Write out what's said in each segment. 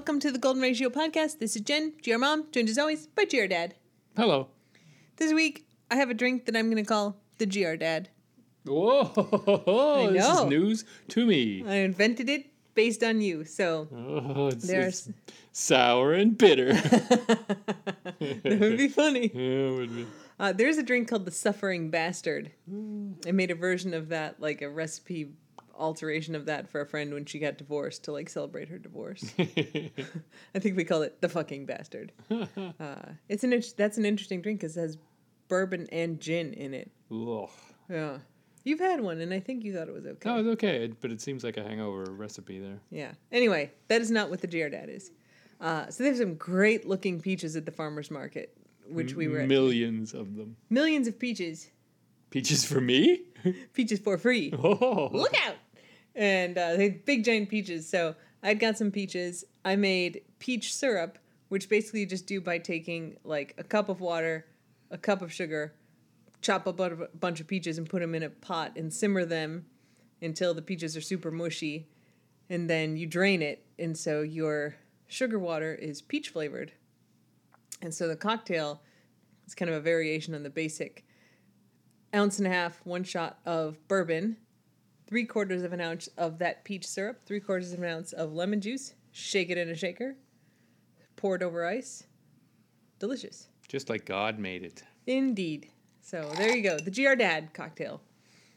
welcome to the Golden Ratio podcast. This is Jen, GR Mom, joined as always by GR Dad. Hello. This week, I have a drink that I'm going to call the GR Dad. Whoa, this is know. news to me. I invented it based on you, so Oh, it's, There's- it's sour and bitter. that would be funny. Yeah, it would be. Uh, there's a drink called the Suffering Bastard. I made a version of that, like a recipe alteration of that for a friend when she got divorced to like celebrate her divorce. I think we call it the fucking bastard. Uh, it's an int- that's an interesting drink because it has bourbon and gin in it. Ugh. Yeah, you've had one, and I think you thought it was okay. Oh, it's okay, it- but it seems like a hangover recipe there. Yeah. Anyway, that is not what the GR Dad is. Uh, so they have some great looking peaches at the farmers market, which we were at. Millions of them. millions of peaches, Peaches for me? peaches for free. Oh. Look out! And uh, they big giant peaches. So I'd got some peaches. I made peach syrup, which basically you just do by taking like a cup of water, a cup of sugar, chop up a bunch of peaches and put them in a pot and simmer them until the peaches are super mushy, and then you drain it, and so your sugar water is peach flavored. And so the cocktail is kind of a variation on the basic ounce and a half, one shot of bourbon, three quarters of an ounce of that peach syrup, three quarters of an ounce of lemon juice, shake it in a shaker, pour it over ice. Delicious. Just like God made it. Indeed. So there you go, the GR Dad cocktail.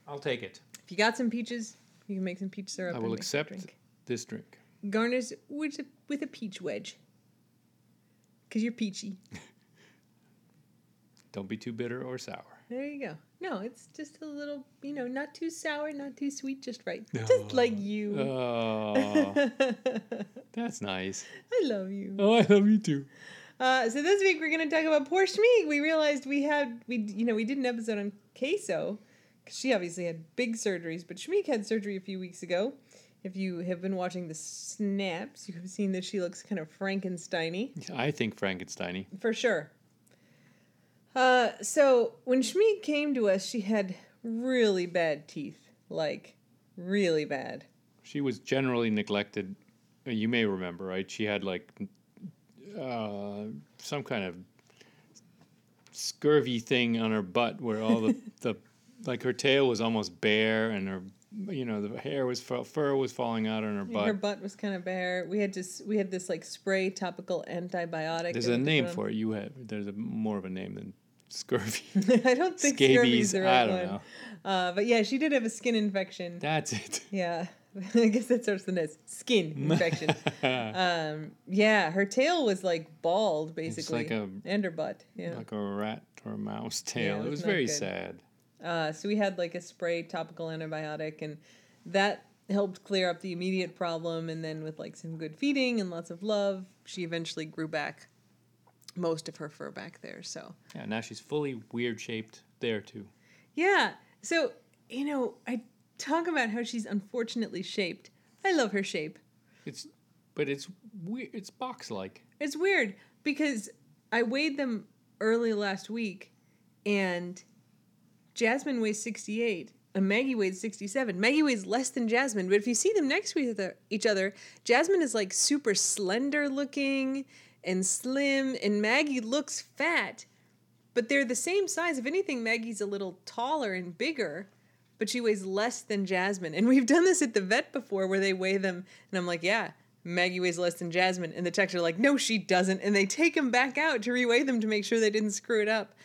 I'll take it. If you got some peaches, you can make some peach syrup. I will make accept Drink. this drink. Garnish with a, with a peach wedge. Cause you're peachy. Don't be too bitter or sour. There you go. No, it's just a little, you know, not too sour, not too sweet, just right. No. Just like you. Oh, that's nice. I love you. Oh, I love you too. Uh, so this week we're going to talk about poor Schmeek. We realized we had we you know we did an episode on Queso because she obviously had big surgeries, but Schmeek had surgery a few weeks ago. If you have been watching the snaps, you have seen that she looks kind of Frankensteiny I think Frankensteiny. for sure. Uh, so when Schmeek came to us, she had really bad teeth, like really bad. She was generally neglected. Uh, You may remember, right? She had like uh, some kind of scurvy thing on her butt where all the, the like her tail was almost bare and her you know the hair was fur was falling out on her butt. Her butt was kind of bare. We had just we had this like spray topical antibiotic. There's a name for it. You have there's a more of a name than scurvy. I don't think Scabies. the I right don't one. know. Uh, but yeah, she did have a skin infection. That's it. Yeah, I guess that starts an S. Skin infection. um, yeah, her tail was like bald, basically, like a- and her butt. Yeah. like a rat or a mouse tail. it it was was very good. sad. Uh, so we had like a spray topical antibiotic, and that helped clear up the immediate problem. And then with like some good feeding and lots of love, she eventually grew back most of her fur back there. So Yeah, now she's fully weird shaped there too. Yeah. So, you know, I talk about how she's unfortunately shaped. I love her shape. It's but it's weird. It's box like. It's weird because I weighed them early last week and Jasmine weighs 68 and Maggie weighs 67. Maggie weighs less than Jasmine, but if you see them next to each other, Jasmine is like super slender looking and slim and Maggie looks fat. But they're the same size. If anything, Maggie's a little taller and bigger, but she weighs less than Jasmine. And we've done this at the vet before where they weigh them, and I'm like, yeah, Maggie weighs less than Jasmine. And the techs are like, no, she doesn't. And they take them back out to reweigh them to make sure they didn't screw it up.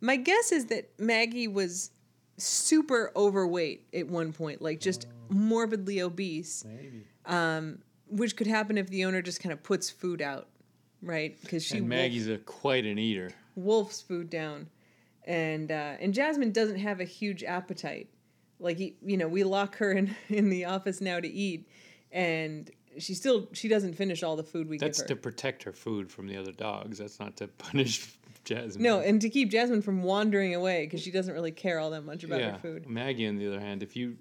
My guess is that Maggie was super overweight at one point, like just morbidly obese, Maybe. Um, which could happen if the owner just kind of puts food out, right? Because she and wolf- Maggie's a quite an eater. wolf's food down, and uh, and Jasmine doesn't have a huge appetite. Like you know, we lock her in in the office now to eat, and she still she doesn't finish all the food we get. That's give to protect her food from the other dogs. That's not to punish Jasmine. No, and to keep Jasmine from wandering away because she doesn't really care all that much about yeah. her food. Maggie, on the other hand, if you,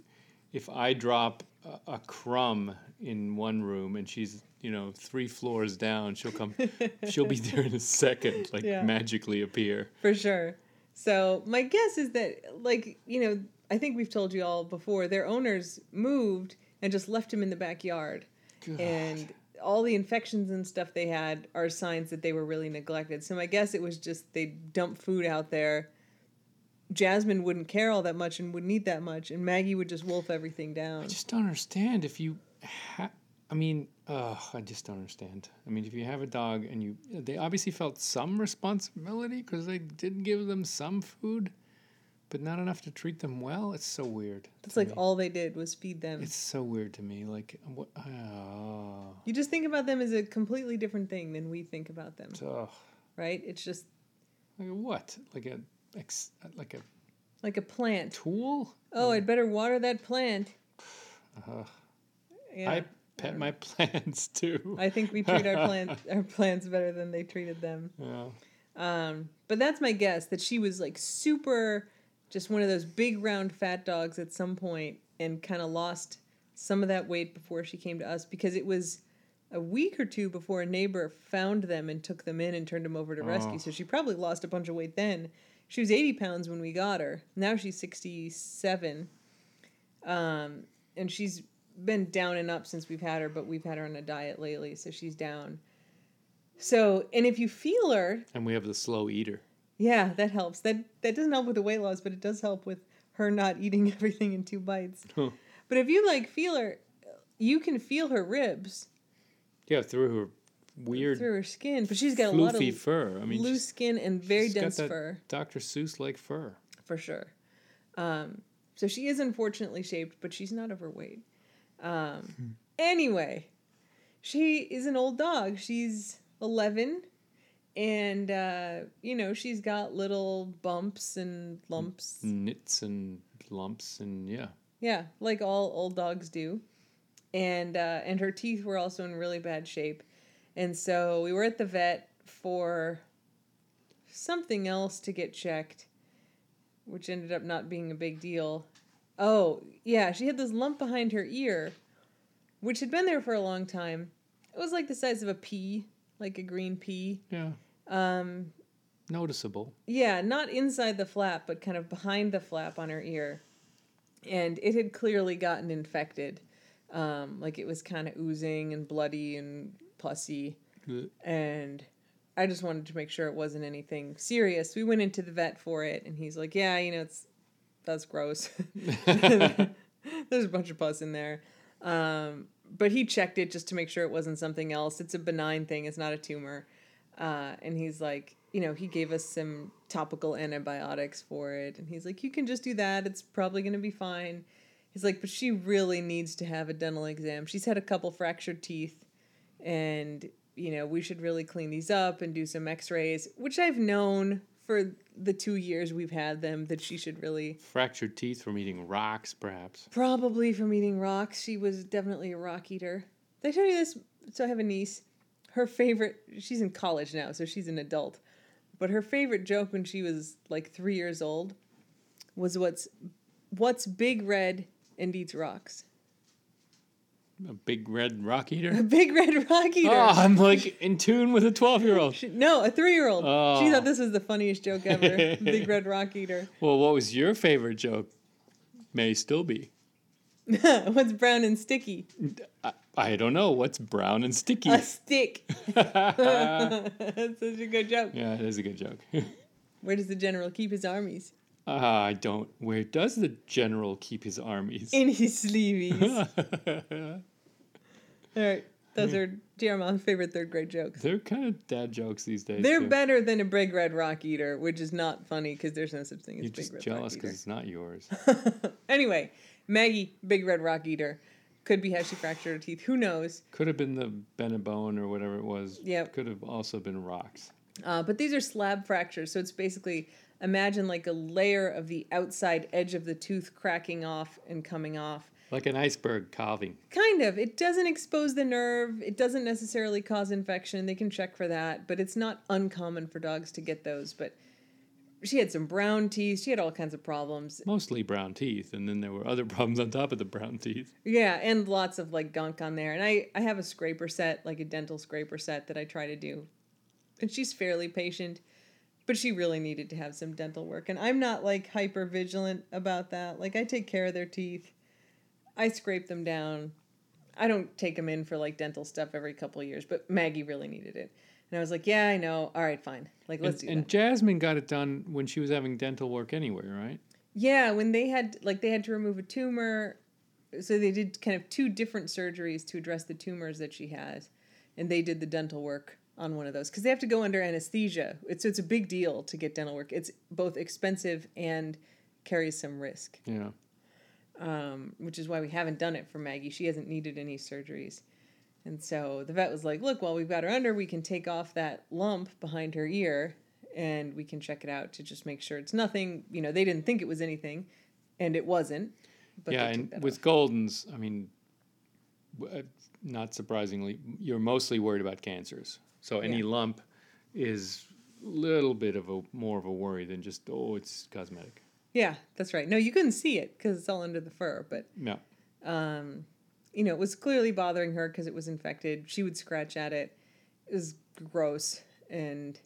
if I drop a, a crumb in one room and she's you know three floors down, she'll come. she'll be there in a second, like Yeah. magically appear. For sure. So my guess is that, like, you know, I think we've told you all before, their owners moved and just left him in the backyard. God. And all the infections and stuff they had are signs that they were really neglected. So my guess it was just they dumped food out there. Jasmine wouldn't care all that much and wouldn't eat that much, and Maggie would just wolf everything down. I just don't understand if you. Ha- I mean, uh, I just don't understand. I mean, if you have a dog and you, they obviously felt some responsibility because they did give them some food, but not enough to treat them well. It's so weird. It's like me. all they did was feed them. It's so weird to me. Like what? Uh, you just think about them as a completely different thing than we think about them, right? It's just like a what? Like a ex, like a like a plant. tool? Oh, I'd better water that plant. Uh, Yeah. I pet my plants too. I think we treat our plants our plants better than they treated them. yeah. Um, but that's my guess that she was like super, just one of those big round fat dogs at some point, and kind of lost some of that weight before she came to us because it was a week or two before a neighbor found them and took them in and turned them over to rescue. Oh. So she probably lost a bunch of weight then. She was eighty pounds when we got her. Now she's sixty seven. Um, and she's been down and up since we've had her, but we've had her on a diet lately, so she's down. So, and if you feel her, And we have the slow eater. yeah, that helps. That that doesn't help with the weight loss, but it does help with her not eating everything in two bites. But if you like feel her, you can feel her ribs Yeah, through her weird through her skin. But she's got a lot of fur. I mean, loose skin and very dense fur Dr. Seuss like fur. for sure. Um, so she is unfortunately shaped, but she's not overweight. Um, anyway, she is an old dog. She's eleven. And uh, you know she's got little bumps and lumps Knits and lumps and yeah. Yeah, like all old dogs do. And uh, and her teeth were also in really bad shape. And so we were at the vet for something else to get checked, which ended up not being a big deal. Oh, yeah, she had this lump behind her ear, which had been there for a long time. It was like the size of a pea, like a green pea. Yeah. Um, Noticeable. yeah, not inside the flap, but kind of behind the flap on her ear. And it had clearly gotten infected. Um, like it was kind of oozing and bloody and pussy. And I just wanted to make sure it wasn't anything serious. We went into the vet for it, and he's like, Yeah, you know, it's that's gross. There's a bunch of pus in there. Um, but he checked it just to make sure it wasn't something else. It's a benign thing, it's not a tumor. Uh, and he's like, you know, he gave us some topical antibiotics for it. And he's like, you can just do that. It's probably going to be fine. He's like, but she really needs to have a dental exam. She's had a couple fractured teeth. And, you know, we should really clean these up and do some x rays, which I've known for the two years we've had them that she should really Fractured teeth from eating rocks, perhaps. Probably from eating rocks. She was definitely a rock eater. Did I tell you this? So I have a niece. Her favorite, she's in college now, so she's an adult. But her favorite joke when she was like three years old was what's what's big red and eats rocks. A big red rock eater? A big red rock eater. Oh, I'm like in tune with a 12 year old. No, a three year old. She Oh. thought this was the funniest joke ever. big red rock eater. Well, what was your favorite joke? May still be. what's brown and sticky? I, I don't know. What's brown and sticky? A stick. That's such a good joke. yeah, it is a good joke. Where does the general keep his armies? Ah, I don't. Where does the general keep his armies? In his sleeves. All right, those are Jeremiah's favorite third grade jokes. They're kind of dad jokes these days. They're too. better than a big red rock eater, which is not funny because there's no such thing as You're big just red jealous rock because it's not yours. anyway, Maggie, big red rock eater, could be how she fractured her teeth. Who knows? Could have been the bone or whatever it was. Yep. Could have also been rocks. Uh, but these are slab fractures, so it's basically imagine like a layer of the outside edge of the tooth cracking off and coming off. Like an iceberg calving. Kind of. It doesn't expose the nerve. It doesn't necessarily cause infection. They can check for that, but it's not uncommon for dogs to get those. But she had some brown teeth. She had all kinds of problems. Mostly brown teeth, and then there were other problems on top of the brown teeth. Yeah, and lots of like gunk on there. And I I have a scraper set, like a dental scraper set that I try to do. And she's fairly patient, but she really needed to have some dental work. And I'm not like hyper vigilant about that. Like I take care of their teeth. I scrape them down. I don't take them in for like dental stuff every couple of years, but Maggie really needed it. And I was like, yeah, I know. All right, fine. Like, let's and, do and. Jasmine got it done when she was having dental work anyway, right? Yeah, when they had like they had to remove a tumor, so they did kind of two different surgeries to address the tumors that she has, and they did the dental work on one of those because they have to go under anesthesia. It's it's a big deal to get dental work. It's both expensive and carries some risk, Yeah. um, which is why we haven't done it for Maggie. She hasn't needed any surgeries. And so the vet was like, "Look, while we've got her under, we can take off that lump behind her ear, and we can check it out to just make sure it's nothing. You know, they didn't think it was anything, and it wasn't. But yeah, and with off. Goldens, I mean, uh, not surprisingly, you're mostly worried about cancers. So any Yeah. lump is a little bit of a more of a worry than just oh, it's cosmetic. yeah, that's right. No, you couldn't see it because it's all under the fur, but Yeah. um, you know, it was clearly bothering her because it was infected. She would scratch at it. It was gross. And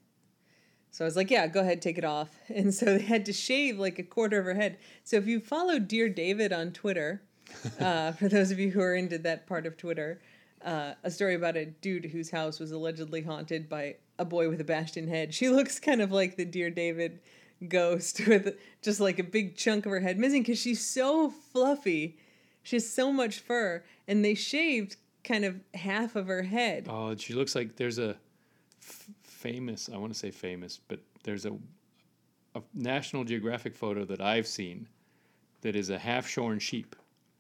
so I was like, yeah, go ahead, take it off. And so they had to shave like a quarter of her head. So if you follow Dear David on Twitter, uh, for those of you who are into that part of Twitter, uh, a story about a dude whose house was allegedly haunted by a boy with a bashed in head. She looks kind of like the Dear David ghost with just like a big chunk of her head missing because she's so fluffy. She has so much fur, and they shaved kind of half of her head. Oh, she looks like there's a f- famous. I want to say famous, but there's a a National Geographic photo that I've seen that is a half-shorn sheep,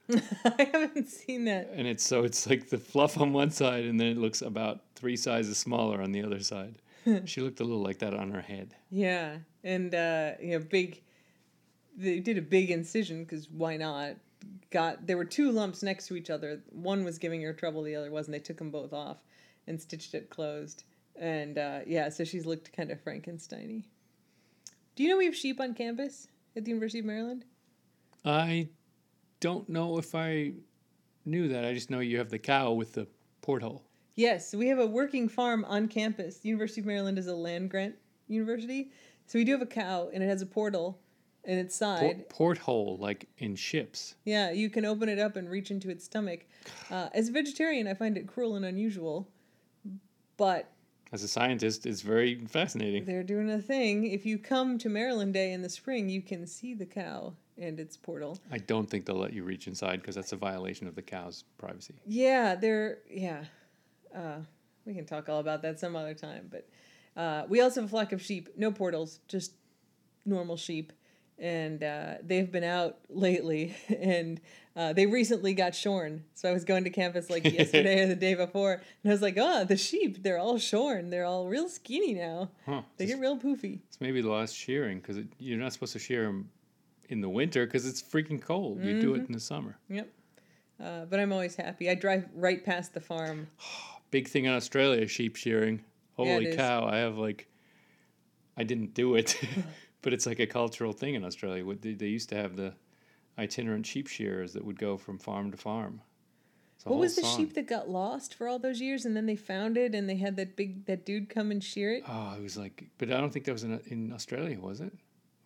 I haven't seen that. and it's so it's like the fluff on one side, and then it looks about three sizes smaller on the other side. she looked a little like that on her head. Yeah, and uh, you know, big. They did a big incision because why not? Got there were two lumps next to each other. One was giving her trouble, the other wasn't. They took them both off and stitched it closed. And uh, yeah, so she's looked kind of Frankensteiny. Do you know we have sheep on campus at the University of Maryland? I don't know if I knew that. I just know you have the cow with the porthole. Yes, we have a working farm on campus. The University of Maryland is a land grant university, so we do have a cow, and it has a portal in its side. porthole, like in ships. Yeah, you can open it up and reach into its stomach. Uh, as a vegetarian, I find it cruel and unusual, but As a scientist, it's very fascinating. they're doing a thing. If you come to Maryland Day in the spring, you can see the cow and its portal. I don't think they'll let you reach inside because that's a violation of the cow's privacy. Yeah, they're yeah. Uh, we can talk all about that some other time, but uh, we also have a flock of sheep. No portals, just normal sheep, and uh, they've been out lately, and uh, they recently got shorn. So I was going to campus like yesterday or the day before, and I was like, "Oh, the sheep—they're all shorn. They're all real skinny now. Huh. They get real poofy." it's maybe the last shearing because you're not supposed to shear them in the winter because it's freaking cold. You do it in the summer. Yep. Uh, but I'm always happy. I drive right past the farm. Big thing in Australia, sheep shearing. Yeah, Holy is. cow! I have like, I didn't do it, but it's like a cultural thing in Australia. What They, used to have the itinerant sheep shearers that would go from farm to farm. What was the song. sheep that got lost for all those years, and then they found it, and they had that big that dude come and shear it? Oh, it was like, but I don't think that was in in Australia, was it?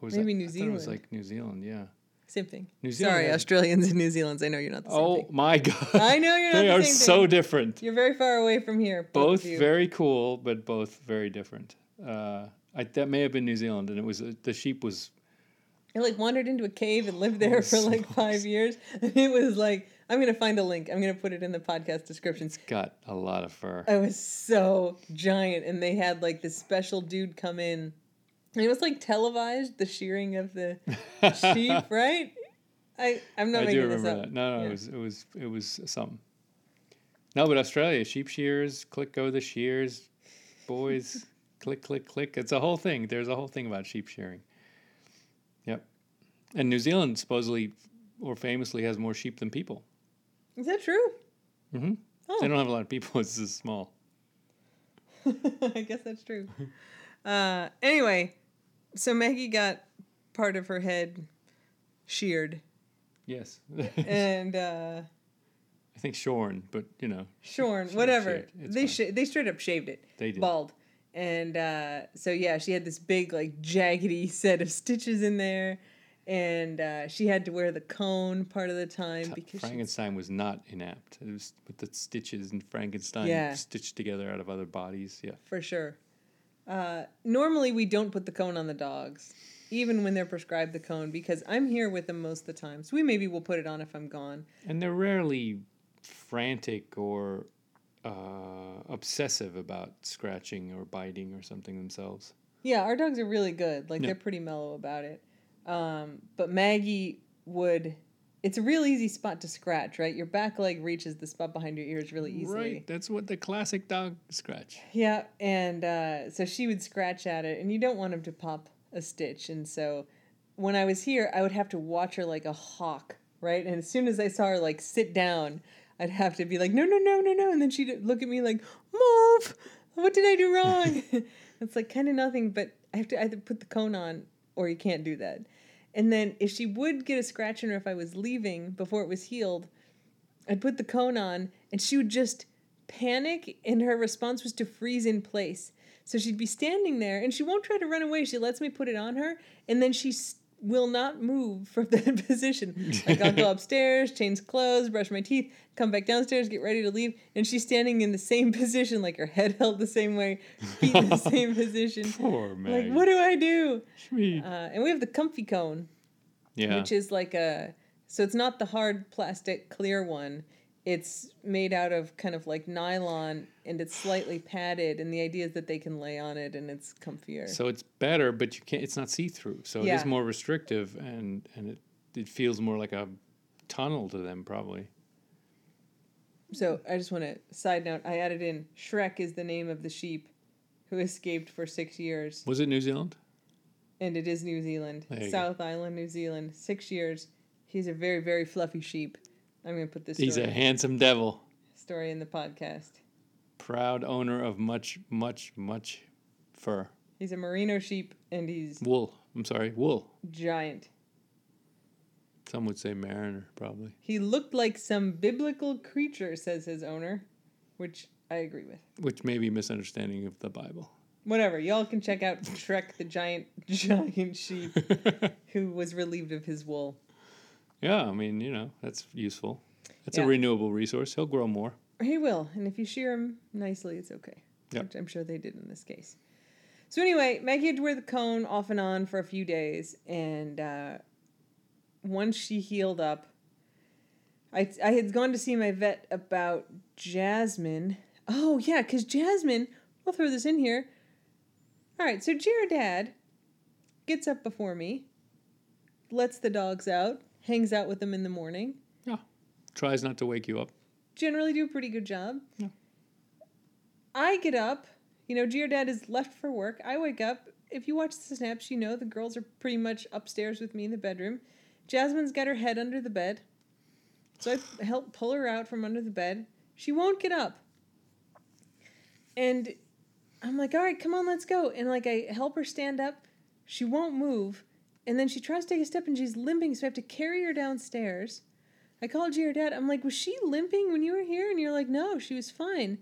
Or was Maybe that, New I thought it was like New Zealand, yeah. Same thing. New Zealand Sorry, Australians and New Zealanders. I know you're not the same Oh thing. my god! I know you're not the same. they the are same so thing. different. You're very far away from here. Both, Both very cool, but both very different. Uh, I, that may have been New Zealand, and it was uh, the sheep was It like wandered into a cave and lived there for like five years, and it was like I'm gonna find a link. I'm gonna put it in the podcast description. It's got a lot of fur. I was so giant, and they had like this special dude come in. It was like televised, the shearing of the sheep, right? I I'm not I making do this remember up. that. No, no, Yeah. it was it was it was something. No, but Australia, sheep shears, click go the shears, boys, click click click. It's a whole thing. There's a whole thing about sheep shearing. Yep, and New Zealand supposedly or famously has more sheep than people. Is that true? Mm-hmm. Oh, They don't have a lot of people. It's just small. I guess that's true. Uh, anyway, so Maggie got part of her head sheared, Yes, and uh, I think shorn, but you know shorn, Sh- whatever. They sh- they straight up shaved it, they did. bald, and uh, so yeah, she had this big like jaggedy set of stitches in there, and uh, she had to wear the cone part of the time because she, Frankenstein was not inapt. It was with the stitches and Frankenstein Yeah. stitched together out of other bodies. Yeah. for sure. Uh, normally, we don't put the cone on the dogs, even when they're prescribed the cone, because I'm here with them most of the time. So we maybe will put it on if I'm gone. And they're rarely frantic or uh, obsessive about scratching or biting or something themselves. Yeah, our dogs are really good. Like Yeah. they're pretty mellow about it. Um, but Maggie would. It's a real easy spot to scratch, right? Your back leg reaches the spot behind your ears really easily. Right. That's what the classic dog scratch. Yeah, and uh, so she would scratch at it, and you don't want him to pop a stitch. And so when I was here, I would have to watch her like a hawk, right? And as soon as I saw her like sit down, I'd have to be like, no, no, no, no, no. And then she'd look at me like, move. What did I do wrong? it's like kind of nothing, but I have to either put the cone on or you can't do that. And then if she would get a scratch in her if I was leaving before it was healed, I'd put the cone on and she would just panic and her response was to freeze in place. So she'd be standing there and she won't try to run away. She lets me put it on her and then she s- will not move from that position. Like I'll go upstairs, change clothes, brush my teeth, come back downstairs, get ready to leave, and she's standing in the same position, like her head held the same way, feet in the same position. Poor man. Like, what do I do? Sweet. Uh, and we have the comfy cone, yeah. which is like a so it's not the hard plastic clear one it's made out of kind of like nylon and it's slightly padded and the idea is that they can lay on it and it's comfier So it's better, but you can't. It's not see through, so it Yeah. is more restrictive, and and it it feels more like a tunnel to them, probably. so i just want to side note i added in shrek is the name of the sheep who escaped for six years Was it New Zealand? and it is new zealand you go. south island new zealand six years he's a very very fluffy sheep i'm going to put this He's story, a handsome devil, story in the podcast proud owner of much, much, much fur, he's a merino sheep and he's wool. I'm sorry, wool. giant Some would say mariner, probably. He looked like some biblical creature, says his owner, which I agree with. Which may be misunderstanding of the Bible. Whatever, y'all can check out Shrek the giant giant sheep who was relieved of his wool. Yeah, I mean, you know, that's useful. That's Yeah. a renewable resource. He'll grow more. He will, and if you shear him nicely, it's okay. Yep. Which I'm sure they did in this case. So anyway, Maggie had to wear the cone off and on for a few days, and uh, once she healed up, I I had gone to see my vet about Jasmine. Oh yeah, because Jasmine, I'll throw this in here. All right, so GR Dad gets up before me, lets the dogs out, hangs out with them in the morning. Yeah. Tries not to wake you up. generally do a pretty good job. Yeah. I get up, you know, GR Dad is left for work. I wake up. If you watch the snaps, you know the girls are pretty much upstairs with me in the bedroom. Jasmine's got her head under the bed. So I help pull her out from under the bed. She won't get up. And I'm like, all right, come on, let's go. And like I help her stand up. She won't move. And then she tries to take a step and she's limping, so I have to carry her downstairs. I called your dad. I'm like, was she limping when you were here? And you're like, no, she was fine.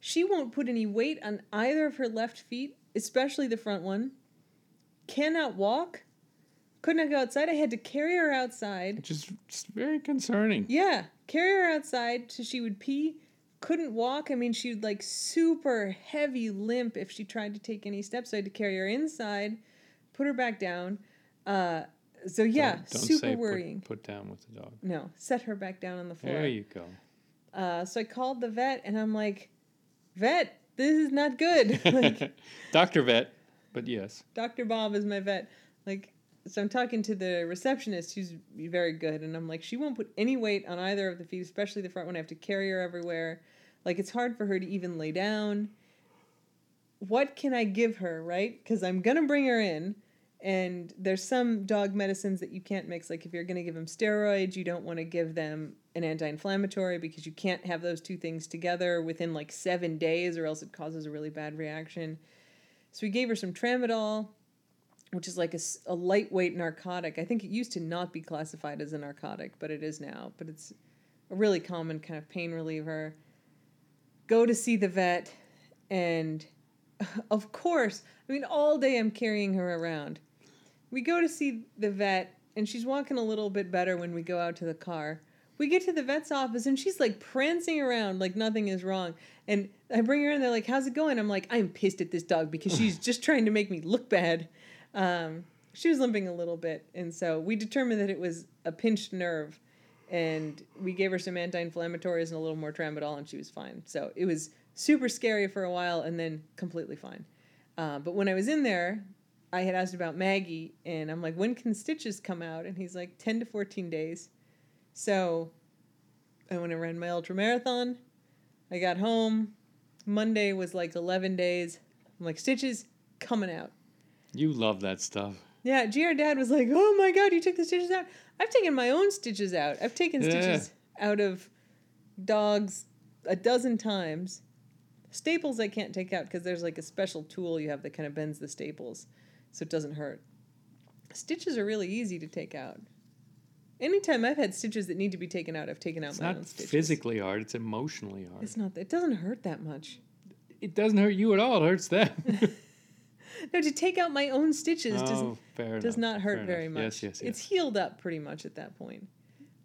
She won't put any weight on either of her left feet, especially the front one. Cannot walk. Could not go outside. I had to carry her outside. Which is just very concerning. Yeah, carry her outside so she would pee. Couldn't walk. I mean, she would like super heavy limp if she tried to take any steps. So I had to carry her inside, put her back down. Uh, so yeah, Don't, don't super worrying. Put, put down with the dog. No, set her back down on the floor. There you go. Uh, so I called the vet and I'm like, vet, this is not good. like, Dr. Vet, but yes. Dr. Bob is my vet. Like, so I'm talking to the receptionist who's very good. And I'm like, she won't put any weight on either of the feet, especially the front one. I have to carry her everywhere. Like, it's hard for her to even lay down. What can I give her, right? Because I'm going to bring her in. And there's some dog medicines that you can't mix. Like, if you're going to give them steroids, you don't want to give them an anti inflammatory because you can't have those two things together within like seven days or else it causes a really bad reaction. So we gave her some tramadol, which is like a lightweight narcotic. I think it used to not be classified as a narcotic, but it is now. But it's a really common kind of pain reliever. Go to see the vet, and of course, I mean, all day I'm carrying her around. We go to see the vet, and she's walking a little bit better when we go out to the car. We get to the vet's office and she's like prancing around like nothing is wrong. And I bring her in, they're like, How's it going? I'm like, I'm pissed at this dog because she's just trying to make me look bad. Um, she was limping a little bit. And so we determined that it was a pinched nerve. And we gave her some anti inflammatories and a little more tramadol, and she was fine. So it was super scary for a while and then completely fine. Uh, but when I was in there, I had asked about Maggie, and I'm like, when can stitches come out? And he's like, 10 to 14 days. So I went and ran my ultra marathon. I got home. Monday was like 11 days. I'm like, stitches coming out. You love that stuff. Yeah, GR dad was like, oh my God, you took the stitches out. I've taken my own stitches out. I've taken Yeah. stitches out of dogs a dozen times. Staples I can't take out because there's like a special tool you have that kind of bends the staples so it doesn't hurt. Stitches are really easy to take out. Anytime I've had stitches that need to be taken out, I've taken out It's my not own stitches. It's physically hard, it's emotionally hard. It's not. It doesn't hurt that much. it doesn't hurt you at all, it hurts them. No, to take out my own stitches does oh, fair does not hurt fair very enough. much. Yes, yes, yes. It's healed up pretty much at that point.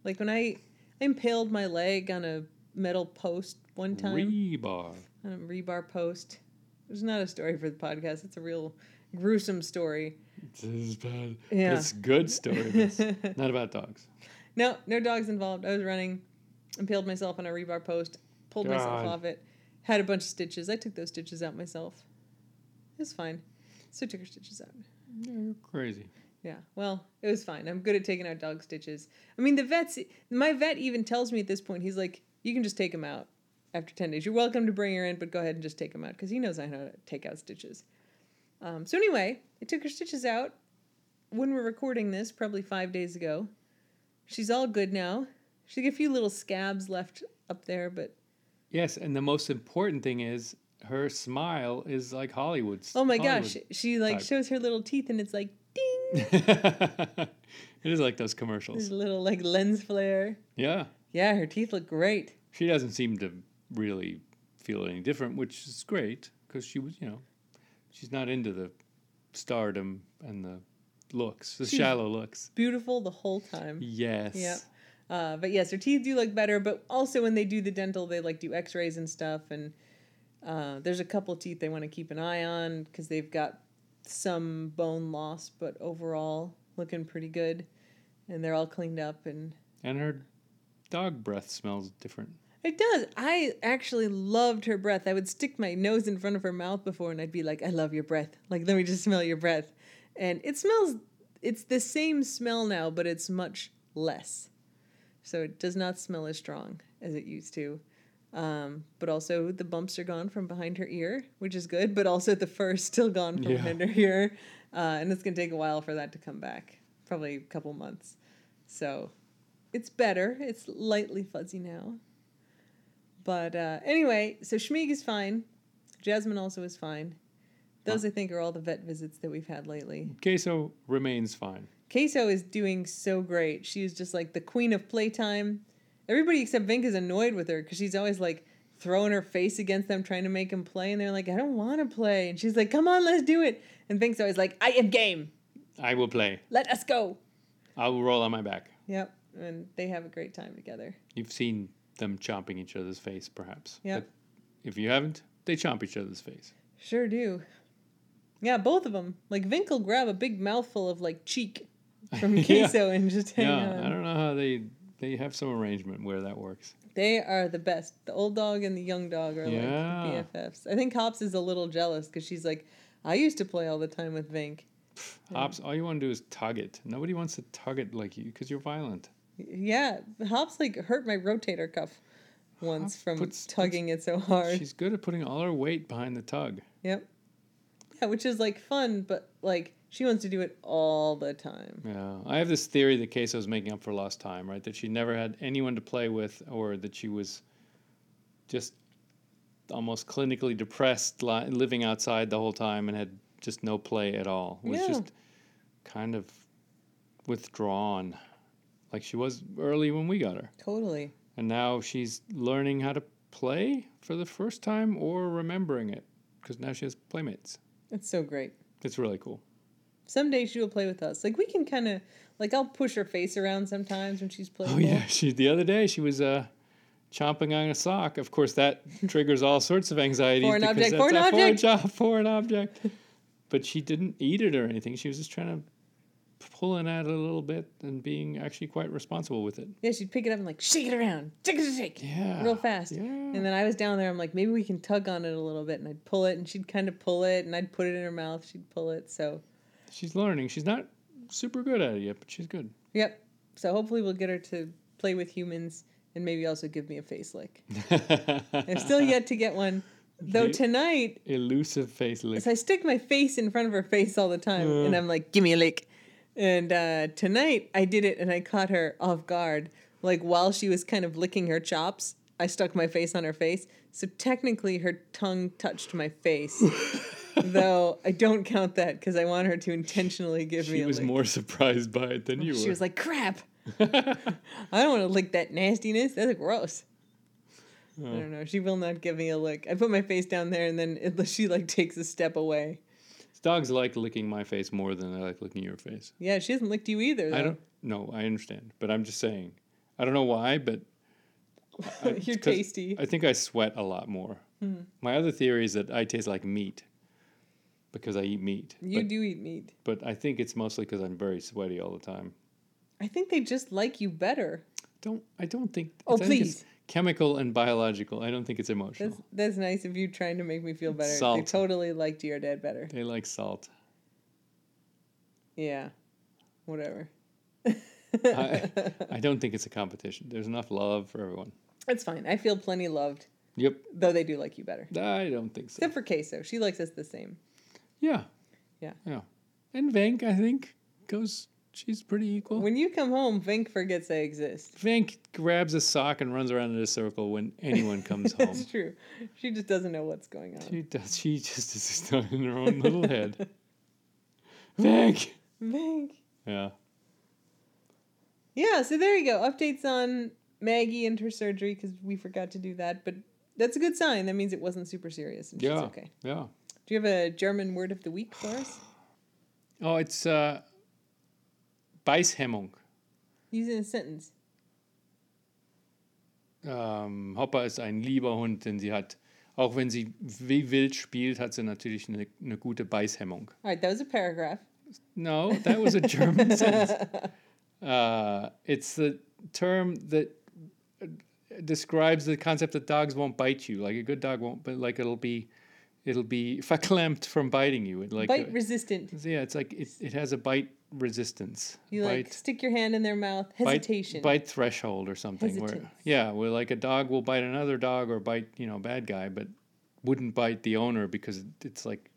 Like when I, I impaled my leg on a metal post one time, Rebar. on a rebar post. It's not a story for the podcast. It's a real gruesome story. This is bad. Yeah. It's good story. it's not about dogs. No, no dogs involved. I was running, impaled myself on a rebar post, pulled myself off it, had a bunch of stitches. I took those stitches out myself. It was fine. So I took her stitches out. Yeah, you're crazy. Yeah, well, it was fine. I'm good at taking out dog stitches. I mean, the vets, my vet even tells me at this point, he's like, you can just take them out after 10 days. You're welcome to bring her in, but go ahead and just take them out because he knows I know how to take out stitches. Um, so, anyway, I took her stitches out when we're recording this, probably five days ago. She's all good now. She's got a few little scabs left up there, but Yes, and the most important thing is her smile is like Hollywood's. oh my gosh, Hollywood. she like type. shows her little teeth and it's like ding, it is like those commercials. this little like lens flare. Yeah. Yeah, her teeth look great. She doesn't seem to really feel any different, which is great because she was, you know, she's not into the stardom and the looks, the She's- shallow looks. Beautiful the whole time. Yes. Yep. Uh, but yes, her teeth do look better. But also when they do the dental, they like do X-rays and stuff. And uh, there's a couple teeth they want to keep an eye on because they've got some bone loss, but overall looking pretty good. And they're all cleaned up. And And her dog breath smells different. It does. I actually loved her breath. I would stick my nose in front of her mouth before, and I'd be like, "I love your breath. Like, let me just smell your breath." And it smells. It's the same smell now, but it's much less. So it does not smell as strong as it used to. Um, but also the bumps are gone from behind her ear, which is good. But also the fur is still gone from Yeah. behind her ear, uh, and it's gonna take a while for that to come back. Probably a couple months. So it's better. It's lightly fuzzy now. But uh, anyway, so Schmieg is fine. Jasmine also is fine. Those, I think, are all the vet visits that we've had lately. Queso remains fine. Queso is doing so great. She is just like the queen of playtime. Everybody except Vink is annoyed with her because she's always like throwing her face against them, trying to make him play. And they're like, I don't want to play. And she's like, come on, let's do it. And Vink's always like, I am game. I will play. Let us go. I will roll on my back. Yep. And they have a great time together. You've seen them chomping each other's face, perhaps. But if you haven't, they chomp each other's face. Sure do. Yeah, both of them. Like Vink will grab a big mouthful of like cheek from Yeah. queso and just hang Yeah, on. I don't know how they they have some arrangement where that works. They are the best. The old dog and the young dog are Yeah. like BFFs. I think Hops is a little jealous because she's like, I used to play all the time with Vink. Hops, all you want to do is tug it. Nobody wants to tug it like you because you're violent. Yeah, Hops like hurt my rotator cuff once Hops from puts- tugging it so hard. She's good at putting all her weight behind the tug. Yep. Yeah, which is like fun, but like she wants to do it all the time. Yeah, I have this theory that Queso's making up for lost time, right? That she never had anyone to play with, or that she was just almost clinically depressed, li- living outside the whole time, and had just no play at all. Was Yeah. just kind of withdrawn, like she was early when we got her, Totally. and now she's learning how to play for the first time or remembering it because now she has playmates. It's so great. It's really cool. Someday she will play with us. Like we can kind of like I'll push her face around sometimes when she's playing. Oh yeah, she the other day she was uh chomping on a sock. Of course, that triggers all sorts of anxiety. Foreign because object, that's foreign a object. Foreign, job, foreign object. But she didn't eat it or anything. She was just trying to pulling at it a little bit and being actually quite responsible with it. Yeah, she'd pick it up and like shake it around, shake it, shake, Yeah. real fast. Yeah. And then I was down there. I'm like, maybe we can tug on it a little bit, and I'd pull it, and she'd kind of pull it, and I'd put it in her mouth. She'd pull it. So, She's learning. She's not super good at it yet, but she's good. yep. So hopefully we'll get her to play with humans and maybe also give me a face lick. I've still yet to get one. Though Okay. tonight, Elusive face lick. so I stick my face in front of her face all the time, Uh. and I'm like, "Give me a lick." And uh, tonight I did it, and I caught her off guard. Like while she was kind of licking her chops, I stuck my face on her face. So technically, her tongue touched my face. Though I don't count that because I want her to intentionally give me She was lick. more surprised by it than you she were. She was like, "Crap! I don't want to lick that nastiness. That's gross." I Oh. don't know. She will not give me a lick. I put my face down there, and then it, she like takes a step away. Dogs like licking my face more than they like licking your face. Yeah, she hasn't licked you either. Though. I don't. No, I understand, but I'm just saying. I don't know why, but I- You're tasty. I think I sweat a lot more. Hmm. My other theory is that I taste like meat because I eat meat. You but, do eat meat. but I think it's mostly because I'm very sweaty all the time. I think they just like you better. Don't I don't think. Oh, I think please. Chemical and biological. I don't think it's emotional. That's that's nice of you trying to make me feel better. They totally liked your dad better. They like salt. Yeah. Whatever. I, I don't think it's a competition. There's enough love for everyone. That's fine. I feel plenty loved, Yep. though they do like you better. I don't think so. Except for Queso. She likes us the same. Yeah. Yeah. Yeah. And Vank, I think, goes. She's pretty equal. When you come home, Vink forgets I exist. Vink grabs a sock and runs around in a circle when anyone comes home. That's true. She just doesn't know what's going on. She does. She just is stuck in her own little head. Vink. Vink. Yeah. Yeah, so there you go. Updates on Maggie and her surgery because we forgot to do that, but that's a good sign. That means it wasn't super serious and she's Yeah. okay. Yeah. Do you have a German word of the week for us? Oh, it's uh, Beißhemmung. Use in a sentence. Ähm, Hopper ist ein lieber Hund, denn sie hat, auch wenn sie wie wild spielt, hat sie natürlich eine, eine gute Beißhemmung. All right, that was a paragraph. No, that was a German sentence. Uh, it's the term that uh, describes the concept that dogs won't bite you. Like a good dog won't, but like it'll be, it'll be verklempt from biting you. It like Bite uh, resistant. yeah, it's like it, it has a bite resistance. You like stick your hand in their mouth. Hesitation. bite threshold or something. Where yeah, where like a dog will bite another dog or bite you know a bad guy, but wouldn't bite the owner because it's like,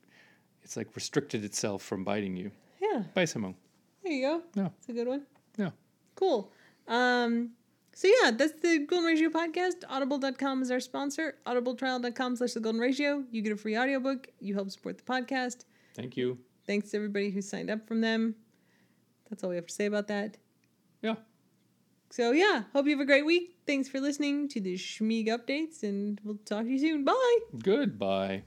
it's like restricted itself from biting you. Yeah, Beißhemmung. there you go. Yeah. It's a good one. Yeah. Cool. Um, so yeah, that's the Golden Ratio podcast. Audible.com is our sponsor. Audibletrial.com slash the Golden Ratio. You get a free audiobook. You help support the podcast. Thank you. Thanks to everybody who signed up from them. That's all we have to say about that. Yeah. So yeah, hope you have a great week. Thanks for listening to the Schmieg updates, and we'll talk to you soon. Bye. Goodbye.